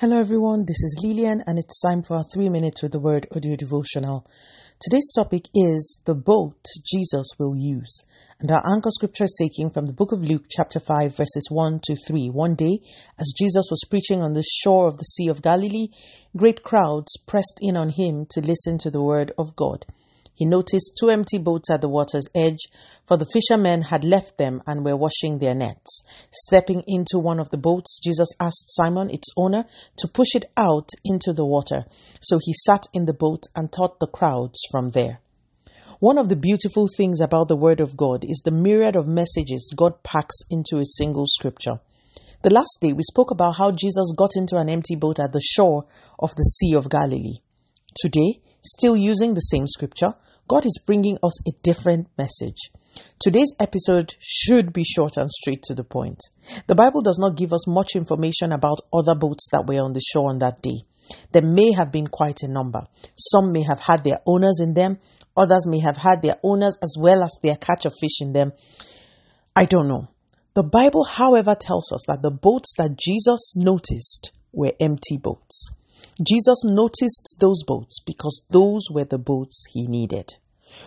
Hello, everyone. This is Lillian, and it's time for our three minutes with the word audio devotional. Today's topic is the boat Jesus will use. And our anchor scripture is taken from the book of Luke, chapter 5, verses 1 to 3. One day, as Jesus was preaching on the shore of the Sea of Galilee, great crowds pressed in on him to listen to the word of God. He noticed two empty boats at the water's edge, for the fishermen had left them and were washing their nets. Stepping into one of the boats, Jesus asked Simon, its owner, to push it out into the water. So he sat in the boat and taught the crowds from there. One of the beautiful things about the Word of God is the myriad of messages God packs into a single scripture. The last day we spoke about how Jesus got into an empty boat at the shore of the Sea of Galilee. Today, still using the same scripture, God is bringing us a different message. Today's episode should be short and straight to the point. The Bible does not give us much information about other boats that were on the shore on that day. There may have been quite a number. Some may have had their owners in them, others may have had their owners as well as their catch of fish in them. I don't know. The Bible, however, tells us that the boats that Jesus noticed were empty boats. Jesus noticed those boats because those were the boats he needed.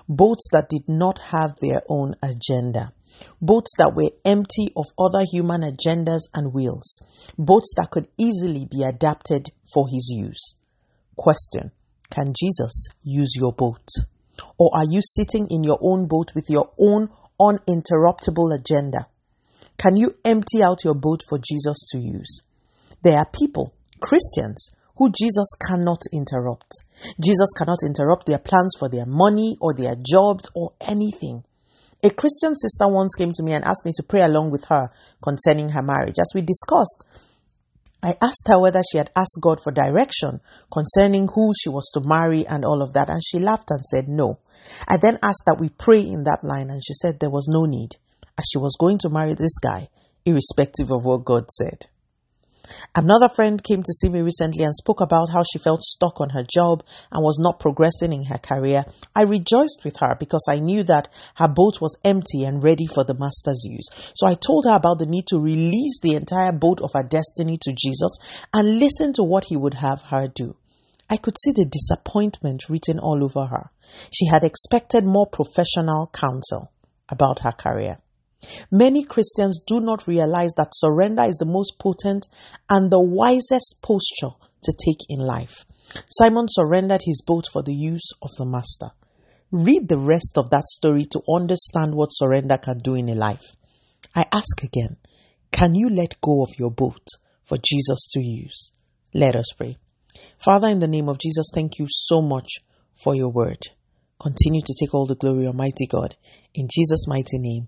Boats that did not have their own agenda. Boats that were empty of other human agendas and wills. Boats that could easily be adapted for his use. Question Can Jesus use your boat? Or are you sitting in your own boat with your own uninterruptible agenda? Can you empty out your boat for Jesus to use? There are people, Christians, who Jesus cannot interrupt. Jesus cannot interrupt their plans for their money or their jobs or anything. A Christian sister once came to me and asked me to pray along with her concerning her marriage. As we discussed, I asked her whether she had asked God for direction concerning who she was to marry and all of that, and she laughed and said no. I then asked that we pray in that line, and she said there was no need, as she was going to marry this guy, irrespective of what God said. Another friend came to see me recently and spoke about how she felt stuck on her job and was not progressing in her career. I rejoiced with her because I knew that her boat was empty and ready for the master's use. So I told her about the need to release the entire boat of her destiny to Jesus and listen to what he would have her do. I could see the disappointment written all over her. She had expected more professional counsel about her career. Many Christians do not realize that surrender is the most potent and the wisest posture to take in life. Simon surrendered his boat for the use of the master. Read the rest of that story to understand what surrender can do in a life. I ask again, can you let go of your boat for Jesus to use? Let us pray. Father, in the name of Jesus, thank you so much for your word. Continue to take all the glory, Almighty God. In Jesus' mighty name